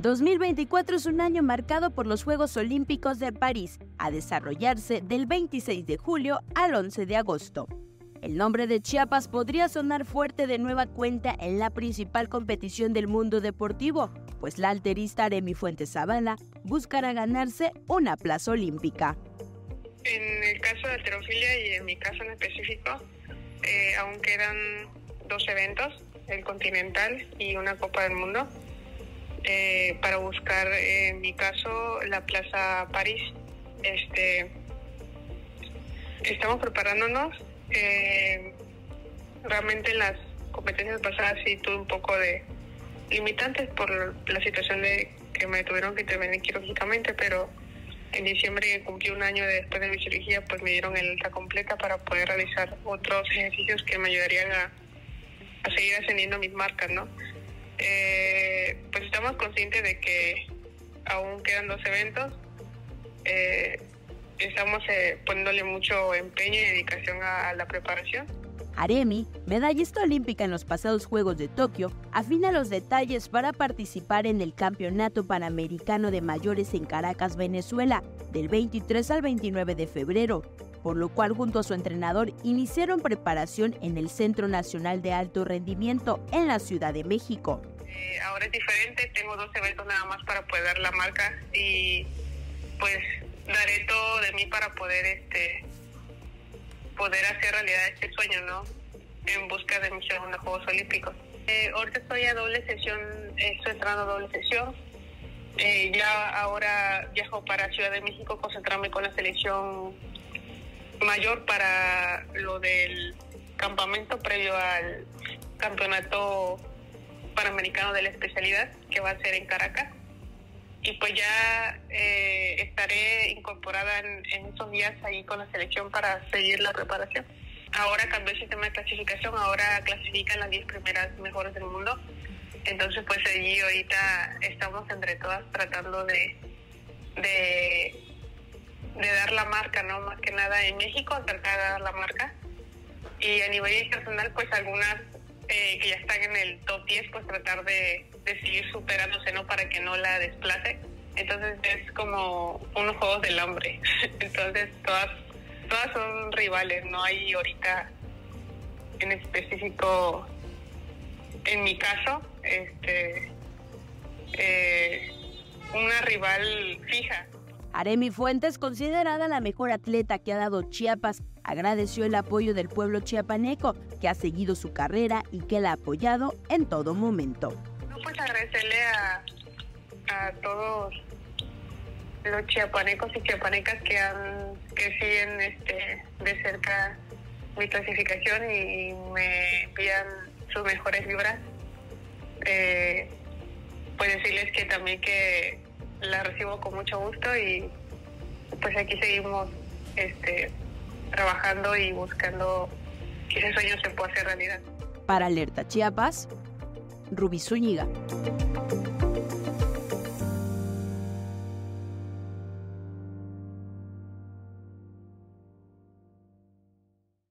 2024 es un año marcado por los Juegos Olímpicos de París, a desarrollarse del 26 de julio al 11 de agosto. El nombre de Chiapas podría sonar fuerte de nueva cuenta en la principal competición del mundo deportivo, pues la alterista Aremi Fuentes Zavala buscará ganarse una plaza olímpica. En el caso de alterofilia y en mi caso en específico, eh, aún quedan dos eventos, el continental y una Copa del Mundo. Eh, para buscar, en mi caso, la Plaza París. Este, estamos preparándonos. Eh, realmente en las competencias pasadas sí tuve un poco de limitantes por la situación de que me tuvieron que intervenir quirúrgicamente, pero en diciembre cumplí un año después de mi cirugía, pues me dieron el alta completa para poder realizar otros ejercicios que me ayudarían a, a seguir ascendiendo mis marcas, ¿no? Eh, pues estamos conscientes de que aún quedan dos eventos. Eh, estamos eh, poniéndole mucho empeño y dedicación a, la preparación. Aremi, medallista olímpica en los pasados Juegos de Tokio, afina los detalles para participar en el Campeonato Panamericano de Mayores en Caracas, Venezuela, del 23 al 29 de febrero, por lo cual junto a su entrenador iniciaron preparación en el Centro Nacional de Alto Rendimiento en la Ciudad de México. Eh, ahora es diferente, tengo dos eventos nada más para poder dar la marca y pues daré todo de mí para poder este poder hacer realidad este sueño, ¿no? En busca de mis segundos Juegos Olímpicos. Eh, ahorita estoy a doble sesión, estoy entrando a doble sesión. Eh, ya ahora viajo para Ciudad de México, concentrarme con la selección mayor para lo del campamento previo al campeonato panamericano de la especialidad que va a ser en Caracas y pues ya eh, estaré incorporada en, esos días ahí con la selección para seguir la preparación. Ahora cambió el sistema de clasificación, ahora clasifican las 10 primeras mejores del mundo. Entonces pues allí ahorita estamos entre todas tratando de, de, de dar la marca, ¿no? Más que nada en México, tratar de dar la marca. Y a nivel internacional pues algunas eh, que ya están en el top 10, pues tratar de, seguir superándose, ¿no? Para que no la desplace. Entonces es como unos juegos del hombre. Entonces todas, todas son rivales, no hay ahorita en específico, en mi caso, este, eh, una rival fija. Aremi Fuentes, considerada la mejor atleta que ha dado Chiapas, agradeció el apoyo del pueblo chiapaneco, que ha seguido su carrera y que la ha apoyado en todo momento. No, pues agradecerle a, a todos los chiapanecos y chiapanecas que han que siguen este de cerca mi clasificación y me envían sus mejores vibras. Eh, pues decirles que también que la recibo con mucho gusto y pues aquí seguimos este trabajando y buscando que ese sueño se pueda hacer realidad. Para Alerta Chiapas, Rubí Zúñiga.